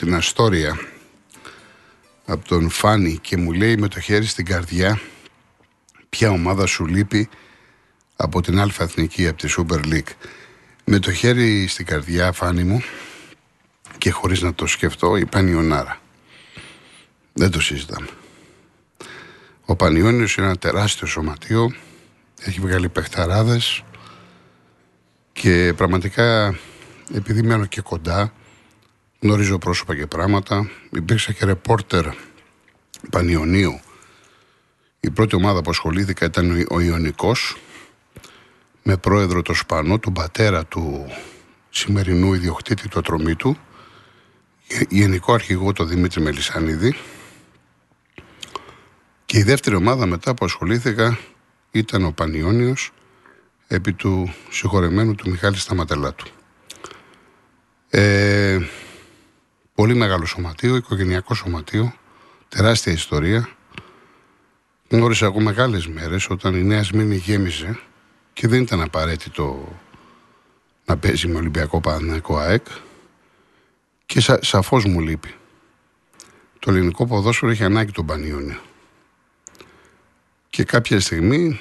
την Αστόρια από τον Φάνη και μου λέει με το χέρι στην καρδιά ποια ομάδα σου λείπει από την Αλφα Εθνική, από τη Super League; Με το χέρι στην καρδιά, Φάνη μου, και χωρίς να το σκεφτώ, η Πανιονάρα. Δεν το συζητάμε. Ο Πανιόνιος είναι ένα τεράστιο σωματείο, έχει βγάλει παιχταράδες και πραγματικά επειδή μένω και κοντά, γνωρίζω πρόσωπα και πράγματα. Υπήρξα και ρεπόρτερ Πανιωνίου. Η πρώτη ομάδα που ασχολήθηκα ήταν ο Ιωνικός με πρόεδρο το Σπανό, τον πατέρα του σημερινού ιδιοκτήτη του Ατρωμίτου, γενικό αρχηγό το Δημήτρη Μελισανίδη και η δεύτερη ομάδα μετά που ασχολήθηκα ήταν ο Πανιόνιος επί του συγχωρεμένου του Μιχάλη Σταματελάτου. Ε, πολύ μεγάλο σωματείο, οικογενειακό σωματείο, τεράστια ιστορία. Γνώρισα εγώ μεγάλες μέρες όταν η Νέα Σμήνη γέμιζε και δεν ήταν απαραίτητο να παίζει με Ολυμπιακό Παναθηναϊκό ΑΕΚ και σα, σαφώς μου λείπει. Το ελληνικό ποδόσφαιρο έχει ανάγκη τον Πανιόνιο. Και κάποια στιγμή,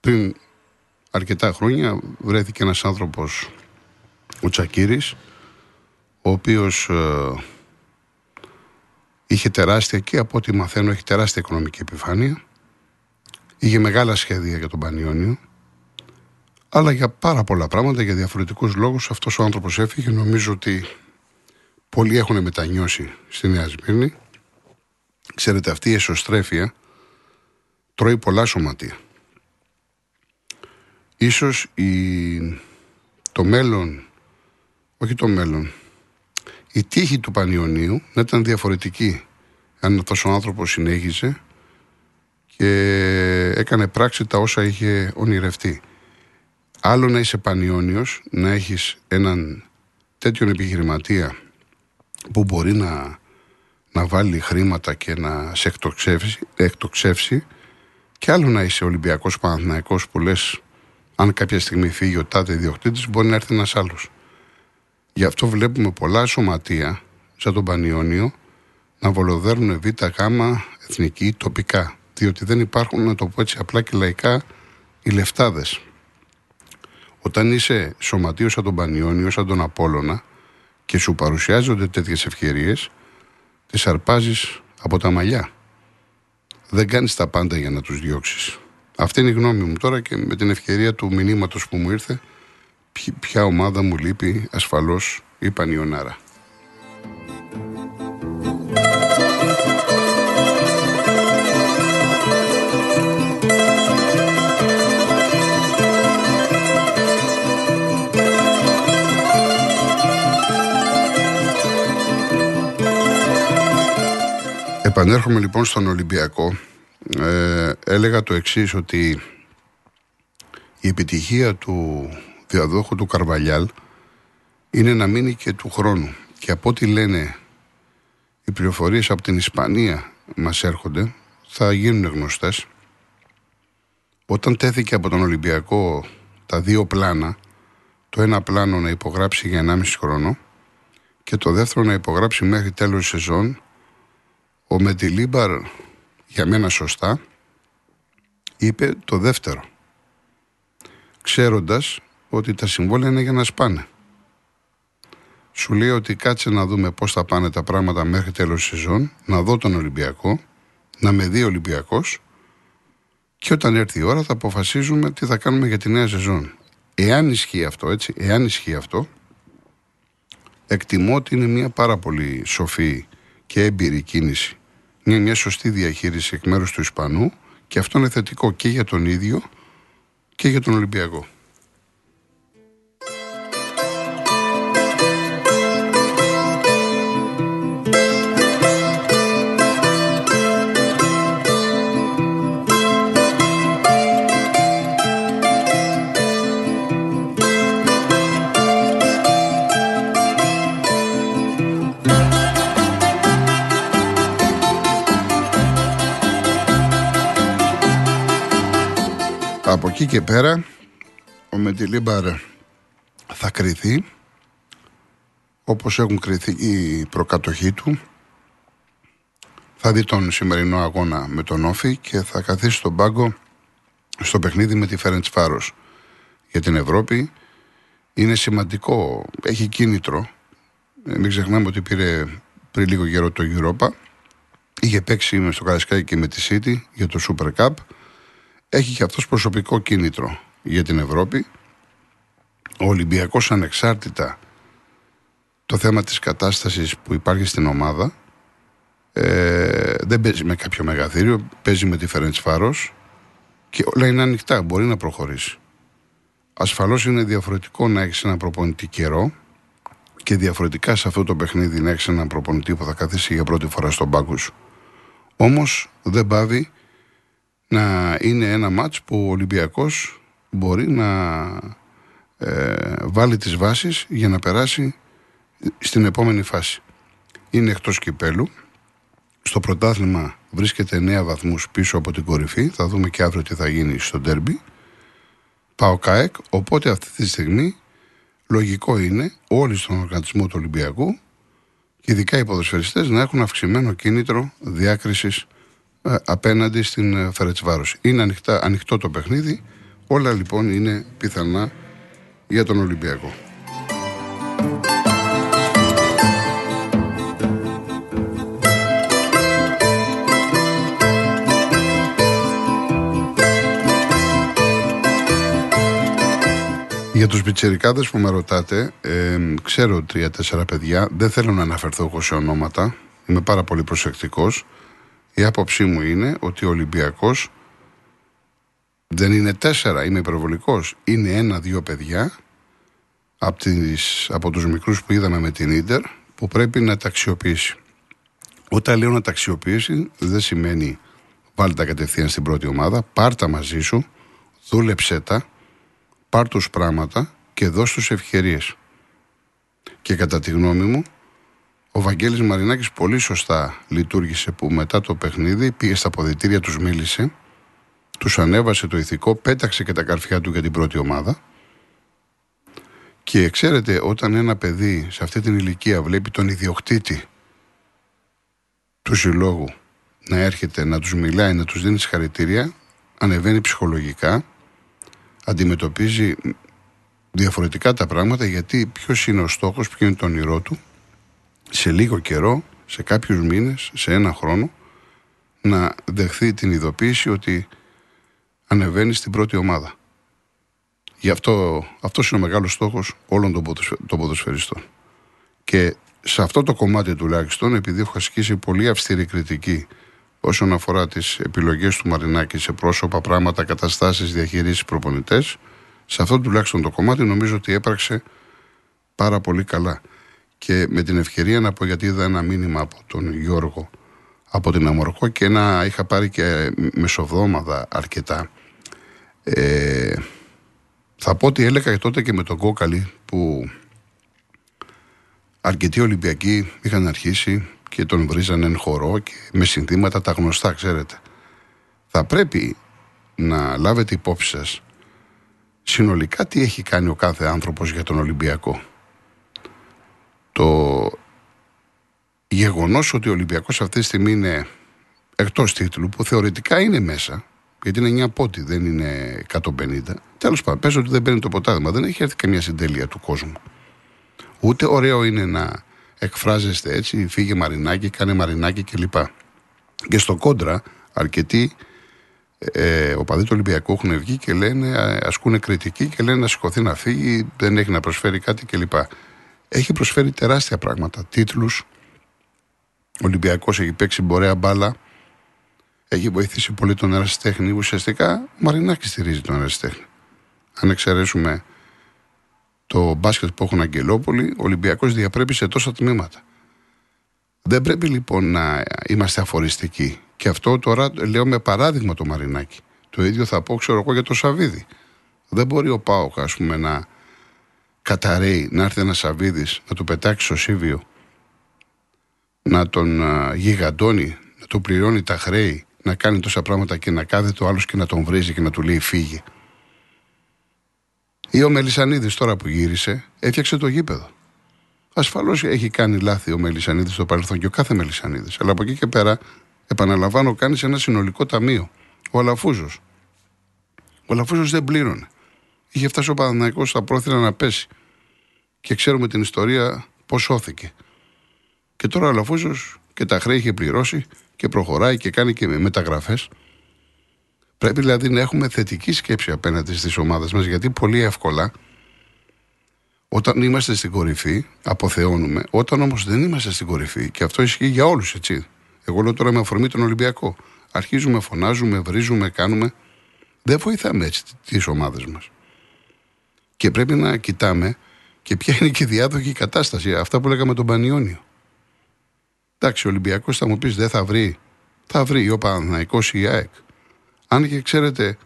πριν αρκετά χρόνια, βρέθηκε ένας άνθρωπος, ο Τσακύρης, ο οποίος ε, είχε τεράστια και από ό,τι μαθαίνω έχει τεράστια οικονομική επιφάνεια. Είχε μεγάλα σχέδια για τον Πανιόνιο. Αλλά για πάρα πολλά πράγματα, για διαφορετικούς λόγους, αυτός ο άνθρωπος έφυγε. Νομίζω ότι πολλοί έχουν μετανιώσει στη Νέα Σμύρνη. Ξέρετε, αυτή η εσωστρέφεια τρώει πολλά σωματεία. Ίσως η... το μέλλον, όχι το μέλλον, η τύχη του Πανιωνίου να ήταν διαφορετική αν αυτός ο άνθρωπος συνέχιζε και έκανε πράξη τα όσα είχε ονειρευτεί. Άλλο να είσαι πανιόνιος, να έχεις έναν τέτοιον επιχειρηματία που μπορεί να, να βάλει χρήματα και να σε εκτοξεύσει, εκτοξεύσει και άλλο να είσαι Ολυμπιακός Παναθηναϊκός που λες αν κάποια στιγμή φύγει ο τάδε ιδιοκτήτης μπορεί να έρθει ένας άλλος. Γι' αυτό βλέπουμε πολλά σωματεία σαν τον Πανιόνιο να βολοδέρνουν β' γ' εθνική τοπικά. Διότι δεν υπάρχουν, να το πω έτσι απλά και λαϊκά, οι λεφτάδες. Όταν είσαι σωματείο σαν τον Πανιόνιο, σαν τον Απόλλωνα και σου παρουσιάζονται τέτοιες ευκαιρίες, τις αρπάζεις από τα μαλλιά. Δεν κάνεις τα πάντα για να τους διώξεις. Αυτή είναι η γνώμη μου τώρα και με την ευκαιρία του μηνύματος που μου ήρθε, ποια ομάδα μου λείπει ασφαλώς η Πανιονάρα. Επανέρχομαι λοιπόν στον Ολυμπιακό. Ε, έλεγα το εξής ότι η επιτυχία του διαδόχου του Καρβαλιάλ είναι να μείνει και του χρόνου. Και από ό,τι λένε οι πληροφορίες από την Ισπανία μας έρχονται, θα γίνουν γνωστές. Όταν τέθηκε από τον Ολυμπιακό τα δύο πλάνα, το ένα πλάνο να υπογράψει για 1,5 χρόνο και το δεύτερο να υπογράψει μέχρι τέλος σεζόν, ο Μετιλίμπαρ, για μένα σωστά, είπε το δεύτερο. Ξέροντας ότι τα συμβόλαια είναι για να σπάνε. Σου λέει ότι κάτσε να δούμε πώς θα πάνε τα πράγματα μέχρι τέλος σεζόν, να δω τον Ολυμπιακό, να με δει Ολυμπιακός και όταν έρθει η ώρα θα αποφασίζουμε τι θα κάνουμε για τη νέα σεζόν. Εάν ισχύει αυτό, έτσι, εάν ισχύει αυτό, εκτιμώ ότι είναι μια πάρα πολύ σοφή και έμπειρη κίνηση είναι μια σωστή διαχείριση εκ μέρους του Ισπανού και αυτό είναι θετικό και για τον ίδιο και για τον Ολυμπιακό. Εκεί και πέρα ο Μετιλίμπαρ θα κριθεί. Ο όπως έχουν κριθεί η προκατοχή του. Θα δει τον σημερινό αγώνα με τον Όφη και θα καθίσει στον πάγκο στο παιχνίδι με τη Φέρεντς Φάρος. Για την Ευρώπη είναι σημαντικό, έχει κίνητρο. Ε, μην ξεχνάμε ότι πήρε πριν λίγο καιρό το Europa. Είχε παίξει με στο Καρασκάκι και με τη City για το Super Cup έχει και αυτός προσωπικό κίνητρο για την Ευρώπη ο Ολυμπιακός ανεξάρτητα το θέμα της κατάστασης που υπάρχει στην ομάδα ε, δεν παίζει με κάποιο μεγαθύριο, παίζει με τη Φάρος και όλα είναι ανοιχτά, μπορεί να προχωρήσει. Ασφαλώς είναι διαφορετικό να έχεις ένα προπονητή καιρό και διαφορετικά σε αυτό το παιχνίδι να έχεις έναν προπονητή που θα καθίσει για πρώτη φορά στον πάγκο σου. Όμως δεν πάβει να είναι ένα μάτς που ο Ολυμπιακός μπορεί να ε, βάλει τις βάσεις για να περάσει στην επόμενη φάση. Είναι εκτός κυπέλου. Στο πρωτάθλημα βρίσκεται 9 βαθμούς πίσω από την κορυφή. Θα δούμε και αύριο τι θα γίνει στο ντέρμπι. Πάω ΚΑΕΚ, οπότε αυτή τη στιγμή λογικό είναι όλοι στον οργανισμό του Ολυμπιακού και ειδικά οι ποδοσφαιριστές να έχουν αυξημένο κίνητρο διάκρισης ε, απέναντι στην ε, Φερετσβάρος. Είναι ανοιχτά, ανοιχτό το παιχνίδι, όλα λοιπόν είναι πιθανά για τον Ολυμπιακό. Για τους πιτσερικάδες που με ρωτάτε, ε, ξέρω τρία-τέσσερα παιδιά, δεν θέλω να αναφερθώ εγώ σε ονόματα, είμαι πάρα πολύ προσεκτικός. Η άποψή μου είναι ότι ο Ολυμπιακός δεν είναι τέσσερα, είμαι υπερβολικός. Είναι ένα-δύο παιδιά από, τις, από τους μικρούς που είδαμε με την Ίντερ που πρέπει να τα αξιοποιήσει. Όταν λέω να τα αξιοποιήσει δεν σημαίνει βάλτε τα κατευθείαν στην πρώτη ομάδα, πάρτα μαζί σου, δούλεψέ τα, πάρ τους πράγματα και δώσ' τους ευκαιρίες. Και κατά τη γνώμη μου, ο Βαγγέλης Μαρινάκης πολύ σωστά λειτουργήσε που μετά το παιχνίδι πήγε στα ποδητήρια, τους μίλησε τους ανέβασε το ηθικό, πέταξε και τα καρφιά του για την πρώτη ομάδα. Και ξέρετε, όταν ένα παιδί σε αυτή την ηλικία βλέπει τον ιδιοκτήτη του συλλόγου να έρχεται, να τους μιλάει, να τους δίνει συγχαρητήρια, ανεβαίνει ψυχολογικά, αντιμετωπίζει διαφορετικά τα πράγματα γιατί ποιος είναι ο στόχος, ποιο είναι το όνειρό του σε λίγο καιρό, σε κάποιους μήνες, σε ένα χρόνο να δεχθεί την ειδοποίηση ότι ανεβαίνει στην πρώτη ομάδα. Γι' αυτό αυτός είναι ο μεγάλος στόχος όλων των, ποδοσφαιριστών. Και σε αυτό το κομμάτι τουλάχιστον, επειδή έχω ασκήσει πολύ αυστηρή κριτική όσον αφορά τις επιλογές του Μαρινάκη σε πρόσωπα, πράγματα, καταστάσεις, διαχειρήσεις, προπονητές, σε αυτό τουλάχιστον το κομμάτι νομίζω ότι έπραξε πάρα πολύ καλά. Και με την ευκαιρία να πω γιατί είδα ένα μήνυμα από τον Γιώργο από την Αμορκό και ένα είχα πάρει και μεσοβδόμαδα αρκετά ε, θα πω ότι έλεγα τότε και με τον Κόκαλη που αρκετοί Ολυμπιακοί είχαν αρχίσει και τον βρίζανε εν χορό και με συνθήματα τα γνωστά, ξέρετε. Θα πρέπει να λάβετε υπόψη σας συνολικά τι έχει κάνει ο κάθε άνθρωπος για τον Ολυμπιακό. Το γεγονός ότι ο Ολυμπιακός αυτή τη στιγμή είναι εκτός τίτλου που θεωρητικά είναι μέσα γιατί είναι 9 πότι, δεν είναι 150. Τέλος πάντων, πες ότι δεν παίρνει το ποτάδημα. Δεν έχει έρθει καμία συντέλεια του κόσμου. Ούτε ωραίο είναι να εκφράζεστε έτσι, φύγε μαρινάκι, κάνε μαρινάκι κλπ. Και στο κόντρα, αρκετοί ε, οπαδοί του Ολυμπιακού έχουν βγει και λένε, ε, ασκούν κριτική και λένε να σηκωθεί να φύγει, δεν έχει να προσφέρει κάτι κλπ. Έχει προσφέρει τεράστια πράγματα. Τίτλους. Ο Ολυμπιακός έχει παίξει μπορέα μπάλα έχει βοηθήσει πολύ τον ερασιτέχνη. Ουσιαστικά ο Μαρινάκης στηρίζει τον ερασιτέχνη. Αν εξαιρέσουμε το μπάσκετ που έχουν Αγγελόπολη, ο Ολυμπιακός διαπρέπει σε τόσα τμήματα. Δεν πρέπει λοιπόν να είμαστε αφοριστικοί. Και αυτό τώρα λέω με παράδειγμα το Μαρινάκη. Το ίδιο θα πω, ξέρω εγώ, για το Σαβίδι. Δεν μπορεί ο Πάοκ, ας πούμε, να καταραίει, να έρθει ένας Σαβίδη, να του πετάξει στο Σίβιο, να τον γιγαντώνει, να του πληρώνει τα χρέη να κάνει τόσα πράγματα και να κάθεται ο άλλος και να τον βρίζει και να του λέει φύγει. Ή ο Μελισανίδης τώρα που γύρισε έφτιαξε το γήπεδο. Ασφαλώς έχει κάνει λάθη ο Μελισανίδης στο παρελθόν και ο κάθε Μελισανίδης. Αλλά από εκεί και πέρα, επαναλαμβάνω, κάνει ένα συνολικό ταμείο. Ο Αλαφούζος. Ο Αλαφούζος δεν πλήρωνε. Είχε φτάσει ο Παναναναϊκό στα πρόθυρα να πέσει. Και ξέρουμε την ιστορία πώς σώθηκε. Και τώρα ο Αλαφούζος και τα χρέη είχε πληρώσει και προχωράει και κάνει και μεταγραφές. Πρέπει δηλαδή να έχουμε θετική σκέψη απέναντι στις ομάδες μας, γιατί πολύ εύκολα όταν είμαστε στην κορυφή, αποθεώνουμε. Όταν όμως δεν είμαστε στην κορυφή, και αυτό ισχύει για όλους, έτσι. Εγώ λέω τώρα με αφορμή τον Ολυμπιακό. Αρχίζουμε, φωνάζουμε, βρίζουμε, κάνουμε. Δεν βοηθάμε έτσι τις ομάδες μας. Και πρέπει να κοιτάμε και ποια είναι και η διάδοχη κατάσταση. Αυτά που λέγαμε τον Πανιόνιο. Εντάξει, ο Ολυμπιακός θα μου πεις δεν θα βρει. Θα βρει ο Παναναϊκό ή η ΑΕΚ. Αν και ξέρετε,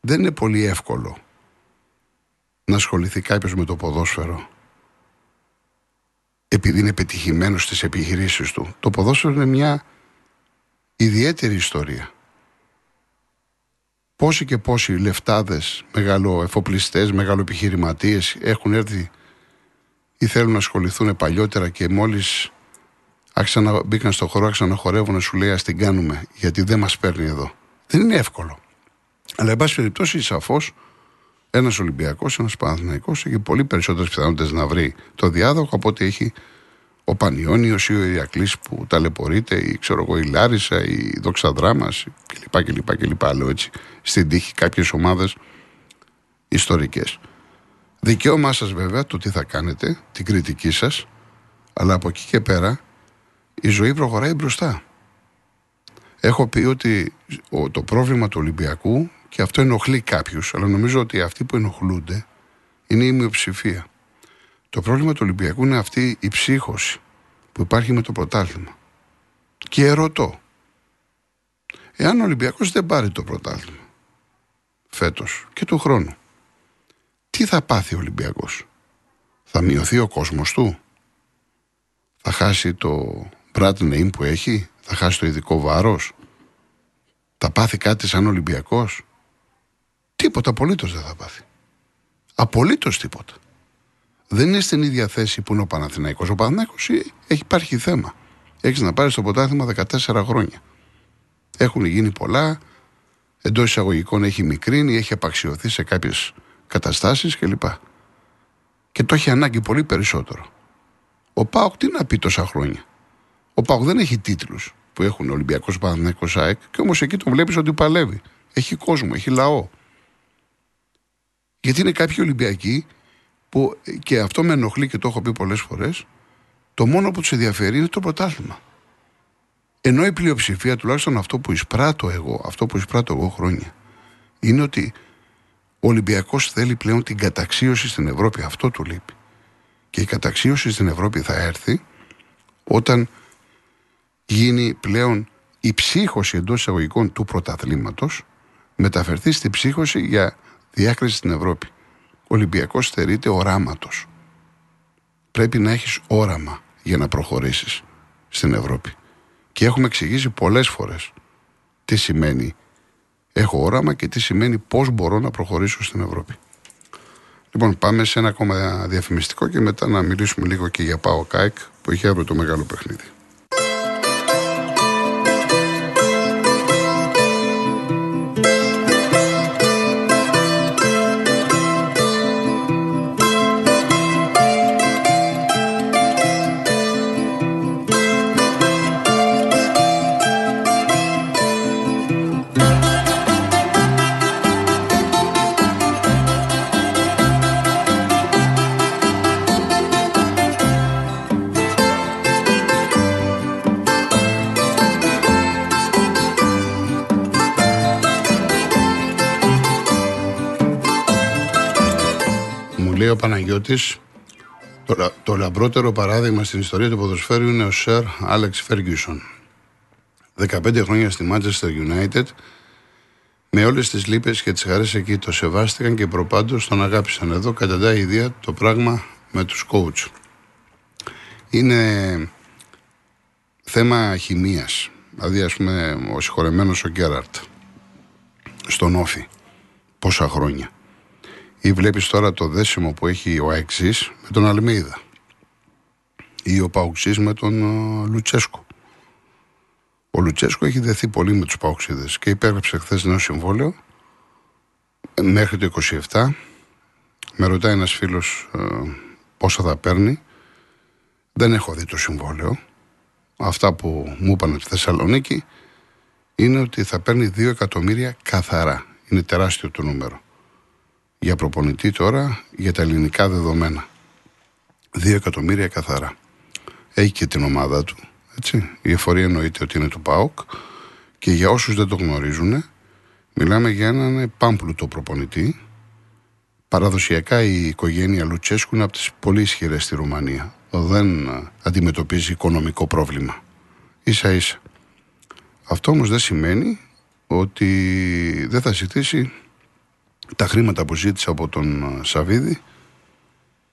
δεν είναι πολύ εύκολο να ασχοληθεί κάποιος με το ποδόσφαιρο επειδή είναι πετυχημένος στις επιχειρήσεις του. Το ποδόσφαιρο είναι μια ιδιαίτερη ιστορία. Πόσοι και πόσοι λεφτάδες, μεγαλοεφοπλιστές, μεγαλοεπιχειρηματίες έχουν έρθει ή θέλουν να ασχοληθούν παλιότερα και μόλις άρχισαν να μπήκαν στο χώρο, άρχισαν να χορεύουν, να σου λέει ας την κάνουμε, γιατί δεν μας παίρνει εδώ. Δεν είναι εύκολο. Αλλά, εν πάση περιπτώσει, σαφώς ένας Ολυμπιακός, ένας Παναθυναϊκό έχει πολύ περισσότερες πιθανότητες να βρει το διάδοχο από ότι έχει ο Πανιόνιος ή ο Ιακλή που ταλαιπωρείται, ή ξέρω εγώ, η Λάρισα, η Δόξα Δράμας κλπ. κλπ, κλπ λέω έτσι, στην τύχη κάποιες ομάδες ιστορικές. Δικαίωμά σας βέβαια το τι θα κάνετε, την κριτική σας, αλλά από εκεί και πέρα η ζωή προχωράει μπροστά. Έχω πει ότι το πρόβλημα του Ολυμπιακού και αυτό ενοχλεί κάποιους, αλλά νομίζω ότι αυτοί που ενοχλούνται είναι η μειοψηφία. Το πρόβλημα του Ολυμπιακού είναι αυτή η ψύχωση που υπάρχει με το πρωτάθλημα. Και ερωτώ, εάν ο Ολυμπιακός δεν πάρει το πρωτάθλημα φέτος και του χρόνου, τι θα πάθει ο Ολυμπιακός; Θα μειωθεί ο κόσμος του; Θα χάσει το brand name που έχει; Θα χάσει το ειδικό βάρος; Θα πάθει κάτι σαν Ολυμπιακός; Τίποτα απολύτως δεν θα πάθει. Απολύτως τίποτα. Δεν είναι στην ίδια θέση που είναι ο Παναθηναϊκός. Ο Παναθηναϊκός έχει υπάρχει θέμα. Έχεις να πάρεις στο ποτάθημα 14 χρόνια. Έχουν γίνει πολλά. Εντός εισαγωγικών έχει μικρύνει, έχει απαξιωθεί σε κάποιες καταστάσεις κλπ. Και το έχει ανάγκη πολύ περισσότερο. Ο Πάοκ τι να πει τόσα χρόνια. Ο Πάοκ δεν έχει τίτλους που έχουν Ολυμπιακός Παναθυναϊκό ΑΕΚ και όμως εκεί τον βλέπεις ότι παλεύει. Έχει κόσμο, έχει λαό. Γιατί είναι κάποιοι Ολυμπιακοί που και αυτό με ενοχλεί και το έχω πει πολλές φορές, το μόνο που τους ενδιαφέρει είναι το πρωτάθλημα. Ενώ η πλειοψηφία, τουλάχιστον αυτό που εισπράττω εγώ, αυτό που εισπράττω εγώ χρόνια, είναι ότι ο Ολυμπιακός θέλει πλέον την καταξίωση στην Ευρώπη. Αυτό του λείπει. Και η καταξίωση στην Ευρώπη θα έρθει όταν γίνει πλέον η ψύχωση εντός εισαγωγικών του πρωταθλήματος, μεταφερθεί στη ψύχωση για διάκριση στην Ευρώπη. Ο Ολυμπιακός στερείται οράματος. Πρέπει να έχεις όραμα για να προχωρήσεις στην Ευρώπη. Και έχουμε εξηγήσει πολλές φορές τι σημαίνει έχω όραμα και τι σημαίνει πώς μπορώ να προχωρήσω στην Ευρώπη. Λοιπόν, πάμε σε ένα ακόμα διαφημιστικό και μετά να μιλήσουμε λίγο και για ΠΑΟΚ ΑΕΚ που έχει αύριο το μεγάλο παιχνίδι. Λέει ο Παναγιώτης, το, το λαμπρότερο παράδειγμα στην ιστορία του ποδοσφαίρου είναι ο Σερ Άλεξ Φέργιουσον. 15 χρόνια στη Manchester United, με όλες τις λύπες και τις χαρές εκεί το σεβάστηκαν και προπάντως τον αγάπησαν. Εδώ καταντάει ιδέα το πράγμα με τους coach. Είναι θέμα χημίας. Δηλαδή, ας πούμε, ο συγχωρεμένος ο Γκέραρτ στον Όφη. Πόσα χρόνια. Ή βλέπεις τώρα το δέσιμο που έχει ο Αεξή με τον Αλμίδα. ή ο Παουξής με τον ε, Λουτσέσκο. Ο Λουτσέσκο έχει δεθεί πολύ με τους Παουξίδες και υπέγραψε χθες νέο συμβόλαιο μέχρι το 27. Με ρωτάει ένας φίλος ε, πόσα θα παίρνει. Δεν έχω δει το συμβόλαιο. Αυτά που μου είπαν στη Θεσσαλονίκη είναι ότι θα παίρνει 2 εκατομμύρια καθαρά. Είναι τεράστιο το νούμερο. Για προπονητή τώρα, για τα ελληνικά δεδομένα. 2 εκατομμύρια καθαρά. Έχει και την ομάδα του. Έτσι. Η εφορία εννοείται ότι είναι του ΠΑΟΚ. Και για όσους δεν το γνωρίζουν, μιλάμε για έναν πάμπλουτο προπονητή. Παραδοσιακά η οικογένεια Λουτσέσκου είναι από τις πολύ ισχυρές στη Ρουμανία. Δεν αντιμετωπίζει οικονομικό πρόβλημα. Ίσα ίσα. Αυτό όμως δεν σημαίνει ότι δεν θα ζητήσει τα χρήματα που ζήτησε από τον Σαβίδη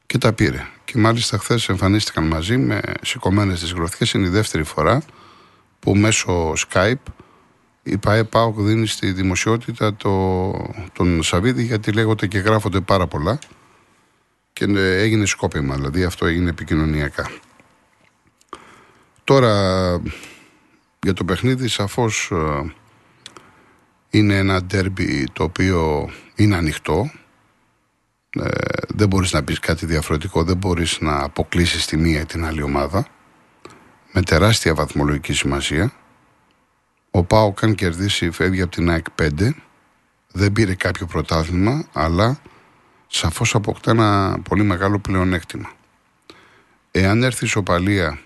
και τα πήρε. Και μάλιστα χθες εμφανίστηκαν μαζί με σηκωμένες τις γροθιές. Είναι η δεύτερη φορά που μέσω Skype η ΠαΕ ΠΑΟΚ δίνει στη δημοσιότητα το, τον Σαββίδη γιατί λέγονται και γράφονται πάρα πολλά και έγινε σκόπιμα, δηλαδή αυτό έγινε επικοινωνιακά. Τώρα για το παιχνίδι σαφώς ε, είναι ένα ντέρμπι το οποίο είναι ανοιχτό ε, δεν μπορείς να πεις κάτι διαφορετικό, δεν μπορείς να αποκλείσεις τη μία ή την άλλη ομάδα με τεράστια βαθμολογική σημασία. Ο Πάο καν κερδίσει φεύγει από την ΑΕΚ 5, δεν πήρε κάποιο πρωτάθλημα, αλλά σαφώς αποκτά ένα πολύ μεγάλο πλεονέκτημα. Εάν έρθει η σοπαλία,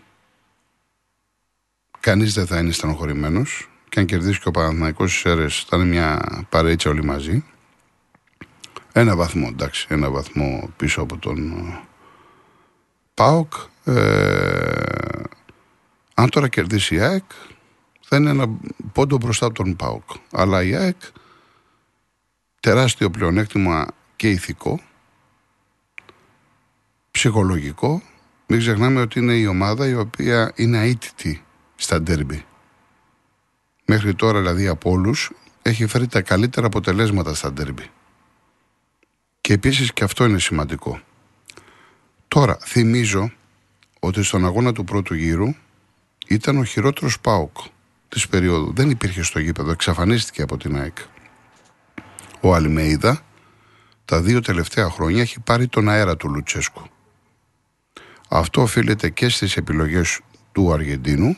κανείς δεν θα είναι στενοχωρημένος και αν κερδίσει και ο Παναθηναϊκός στις θα είναι μια παρέτσα όλοι μαζί. Ένα βαθμό, εντάξει, ένα βαθμό πίσω από τον ε, ΠΑΟΚ. Ε, αν τώρα κερδίσει η ΑΕΚ, θα είναι ένα πόντο μπροστά από τον ΠΑΟΚ. Αλλά η ΑΕΚ, τεράστιο πλεονέκτημα και ηθικό, ψυχολογικό. Μην ξεχνάμε ότι είναι η ομάδα η οποία είναι αίτητη στα ντέρμπι. Μέχρι τώρα δηλαδή από όλους έχει φέρει τα καλύτερα αποτελέσματα στα ντέρμπι. Και επίσης και αυτό είναι σημαντικό. Τώρα, θυμίζω ότι στον αγώνα του πρώτου γύρου ήταν ο χειρότερος Πάοκ της περίοδου. Δεν υπήρχε στο γήπεδο, εξαφανίστηκε από την ΑΕΚ. Ο Αλιμέιδα τα δύο τελευταία χρόνια έχει πάρει τον αέρα του Λουτσέσκου. Αυτό οφείλεται και στις επιλογές του Αργεντίνου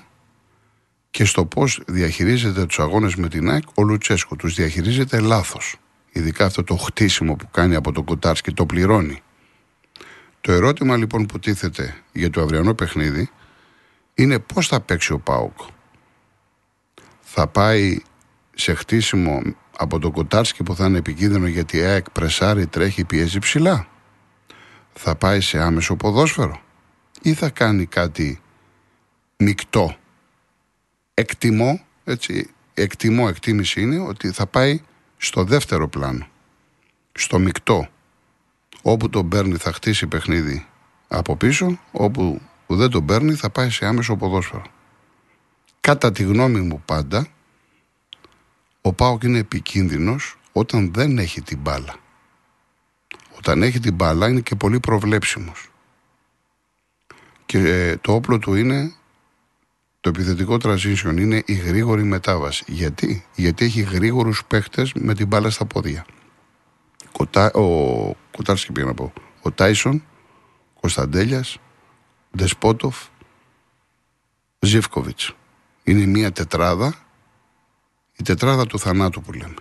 και στο πώς διαχειρίζεται τους αγώνες με την ΑΕΚ ο Λουτσέσκου. Τους διαχειρίζεται λάθος ειδικά αυτό το χτίσιμο που κάνει από τον Κουτάρσκι, το πληρώνει. Το ερώτημα λοιπόν που τίθεται για το αυριανό παιχνίδι είναι πώς θα παίξει ο ΠΑΟΚ. Θα πάει σε χτίσιμο από τον Κουτάρσκι που θα είναι επικίνδυνο γιατί η ΑΕΚ πρεσάρει, τρέχει, πιέζει ψηλά. Θα πάει σε άμεσο ποδόσφαιρο ή θα κάνει κάτι μεικτό. Εκτιμώ, έτσι, εκτιμώ, εκτίμηση είναι ότι θα πάει στο δεύτερο πλάνο, στο μεικτό, όπου τον παίρνει θα χτίσει παιχνίδι από πίσω, όπου δεν τον παίρνει θα πάει σε άμεσο ποδόσφαιρο. Κατά τη γνώμη μου πάντα, ο Πάοκ είναι επικίνδυνος όταν δεν έχει την μπάλα. Όταν έχει την μπάλα είναι και πολύ προβλέψιμος. Και ε, το όπλο του είναι το επιθετικό transition είναι η γρήγορη μετάβαση. Γιατί, Γιατί έχει γρήγορους παίχτες με την μπάλα στα πόδια. Κοτά, ο Κοτάρσκι πήγα να πω. Ο Τάισον, Κωνσταντέλιας, Ντεσπότοφ, Ζήφκοβιτς. Είναι μια τετράδα, η τετράδα του θανάτου που λέμε.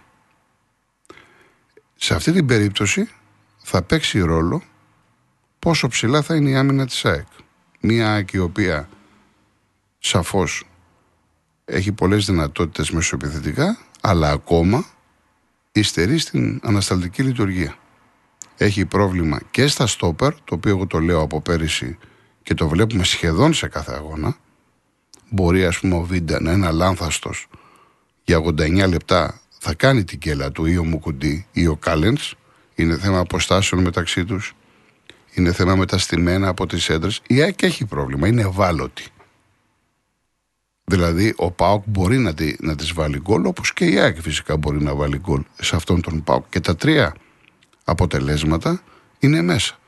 Σε αυτή την περίπτωση θα παίξει ρόλο πόσο ψηλά θα είναι η άμυνα της ΑΕΚ. Μια ΑΕΚ η οποία σαφώς έχει πολλές δυνατότητες μεσοεπιθετικά, αλλά ακόμα υστερεί στην ανασταλτική λειτουργία. Έχει πρόβλημα και στα στόπερ, το οποίο εγώ το λέω από πέρυσι και το βλέπουμε σχεδόν σε κάθε αγώνα. Μπορεί ας πούμε ο Βίντα να είναι αλάνθαστος για 89 λεπτά θα κάνει την κέλα του ή ο Μουκουντή ή ο Κάλενς. Είναι θέμα αποστάσεων μεταξύ τους. Είναι θέμα μεταστημένα από τις έντρες. Η ΑΕΚ έχει πρόβλημα, είναι ευάλωτη. Δηλαδή ο Πάοκ μπορεί να, τη, να τις βάλει γκολ όπως και η ΑΕΚ φυσικά μπορεί να βάλει γκολ σε αυτόν τον Πάοκ. Και τα τρία αποτελέσματα είναι μέσα.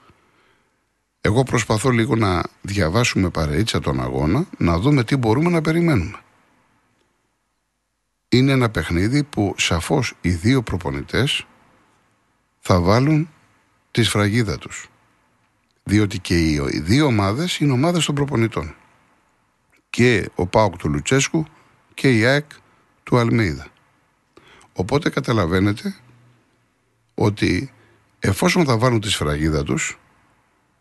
Εγώ προσπαθώ λίγο να διαβάσουμε παρείτσα τον αγώνα, να δούμε τι μπορούμε να περιμένουμε. Είναι ένα παιχνίδι που σαφώς οι δύο προπονητές θα βάλουν τη σφραγίδα τους. Διότι και οι δύο ομάδες είναι ομάδες των προπονητών. Και ο Πάοκ του Λουτσέσκου και η ΑΕΚ του Αλμίδα. Οπότε καταλαβαίνετε ότι εφόσον θα βάλουν τη σφραγίδα τους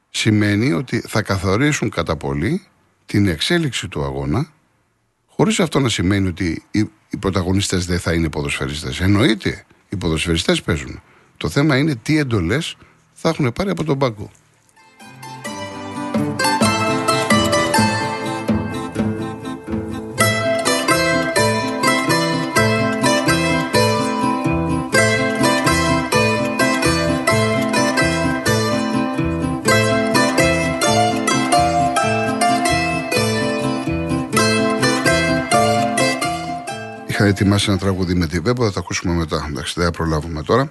σημαίνει ότι θα καθορίσουν κατά πολύ την εξέλιξη του αγώνα χωρίς αυτό να σημαίνει ότι οι, οι πρωταγωνιστές δεν θα είναι ποδοσφαιριστές. Εννοείται, οι ποδοσφαιριστές παίζουν. Το θέμα είναι τι εντολές θα έχουν πάρει από τον πάγκο. Ετοιμάσει ένα τραγούδι με τη Βέμπο, θα το ακούσουμε μετά. Εντάξει, δεν θα προλάβουμε τώρα.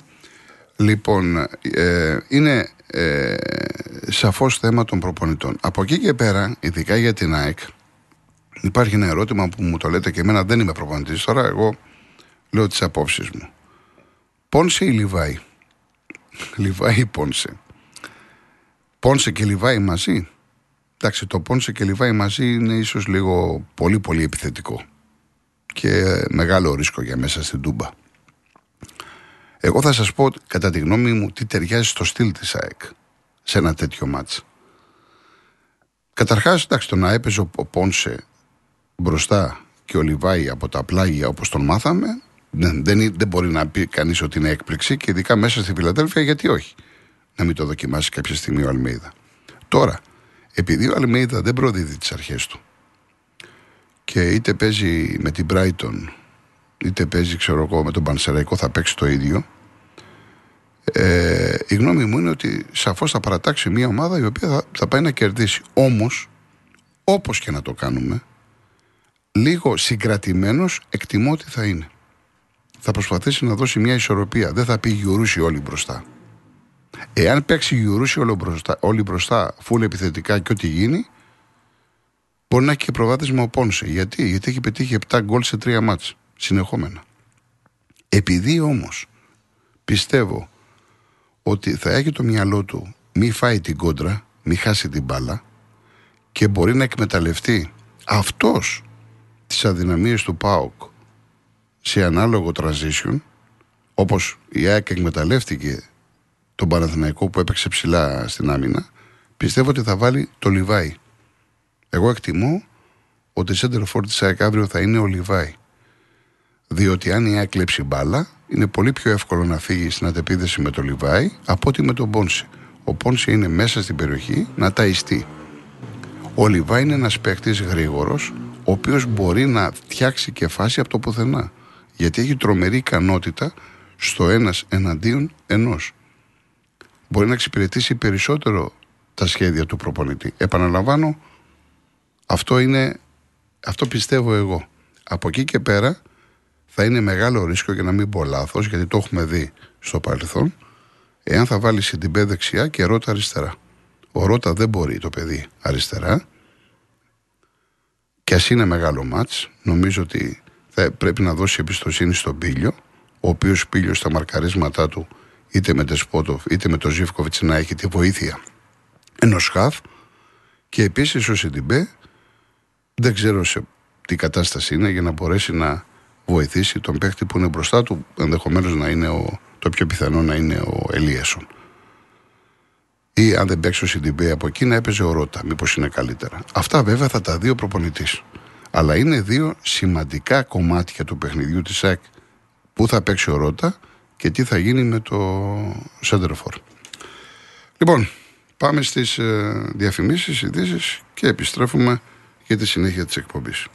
Λοιπόν, ε, είναι ε, σαφώς θέμα των προπονητών. Από εκεί και πέρα, ειδικά για την ΑΕΚ, υπάρχει ένα ερώτημα που μου το λέτε και εμένα δεν είμαι προπονητής. Τώρα εγώ λέω τις απόψεις μου. Πόνσε ή Λιβάη; Λιβάη ή Πόνσε; Πόνσε και Λιβάη μαζί; Εντάξει, το Πόνσε και Λιβάη μαζί είναι ίσως λίγο πολύ πολύ επιθετικό και μεγάλο ρίσκο για μέσα στην Τούμπα. Εγώ θα σας πω κατά τη γνώμη μου τι ταιριάζει στο στυλ της ΑΕΚ σε ένα τέτοιο μάτς. Καταρχάς, εντάξει, το να έπαιζε ο Πόνσε μπροστά και ο Λιβάη από τα πλάγια όπως τον μάθαμε, δεν, δεν, δεν μπορεί να πει κανείς ότι είναι έκπληξη και ειδικά μέσα στη Φιλαδέλφια γιατί όχι. Να μην το δοκιμάσει κάποια στιγμή ο Αλμέιδα. Τώρα, επειδή ο Αλμέιδα δεν προδίδει τις αρχές του και είτε παίζει με την Brighton είτε παίζει ξέρω εγώ με τον Πανσεραϊκό θα παίξει το ίδιο. Ε, η γνώμη μου είναι ότι σαφώς θα παρατάξει μια ομάδα η οποία θα, θα πάει να κερδίσει. Όμως όπως και να το κάνουμε λίγο συγκρατημένος εκτιμώ ότι θα είναι. Θα προσπαθήσει να δώσει μια ισορροπία. Δεν θα πει γιουρούσει όλοι μπροστά. Εάν παίξει γιουρούσει όλοι μπροστά, όλοι μπροστά φουλ επιθετικά και ό,τι γίνει Μπορεί να έχει και προβάδισμα ο Πόνσε. Γιατί; Γιατί έχει πετύχει 7 γκολ σε 3 μάτς συνεχόμενα. Επειδή όμως πιστεύω ότι θα έχει το μυαλό του μη φάει την κόντρα, μη χάσει την μπάλα και μπορεί να εκμεταλλευτεί αυτός τις αδυναμίες του ΠΑΟΚ σε ανάλογο transition όπως η ΑΕΚ εκμεταλλεύτηκε τον Παναθηναϊκό που έπαιξε ψηλά στην άμυνα πιστεύω ότι θα βάλει το Λιβάι εγώ εκτιμώ ότι center for τη ΑΕΚ αύριο θα είναι ο Λιβάη. Διότι αν η ΑΕΚ κλέψει μπάλα, είναι πολύ πιο εύκολο να φύγει στην αντεπίδεση με το Λιβάη από ότι με τον Πόνσε. Ο Πόνσε είναι μέσα στην περιοχή να ταϊστεί. Ο Λιβάη είναι ένας παίκτης γρήγορος, ο οποίος μπορεί να φτιάξει και φάση από το πουθενά. Γιατί έχει τρομερή ικανότητα στο ένας εναντίον ενός. Μπορεί να εξυπηρετήσει περισσότερο τα σχέδια του προπονητή. Επαναλαμβάνω, αυτό είναι, αυτό πιστεύω εγώ. Από εκεί και πέρα θα είναι μεγάλο ρίσκο για να μην πω λάθος, γιατί το έχουμε δει στο παρελθόν, εάν θα βάλει την δεξιά και Ρότα αριστερά. Ο Ρότα δεν μπορεί το παιδί αριστερά. Και ας είναι μεγάλο μάτς, νομίζω ότι θα πρέπει να δώσει εμπιστοσύνη στον Πίλιο, ο οποίος Πίλιο στα μαρκαρίσματά του, είτε με Τεσπότοφ είτε με τον Ζήφκοβιτς, να έχει τη βοήθεια ενός χαφ. Και επίσης ο Σιντιμπέ δεν ξέρω σε τι κατάσταση είναι για να μπορέσει να βοηθήσει τον παίχτη που είναι μπροστά του. Ενδεχομένως να είναι ο, το πιο πιθανό να είναι ο Ελίασον. Ή αν δεν παίξει ο Σιντιμπέ από εκεί να έπαιζε ο Ρότα. Μήπως είναι καλύτερα. Αυτά βέβαια θα τα δει ο προπονητής. Αλλά είναι δύο σημαντικά κομμάτια του παιχνιδιού της ΣΑΚ που θα παίξει ο Ρότα και τι θα γίνει με το Σέντερφορ. Λοιπόν, πάμε στις ε, διαφημίσεις, ειδήσεις και επιστρέφουμε για τη συνέχεια της εκπομπής.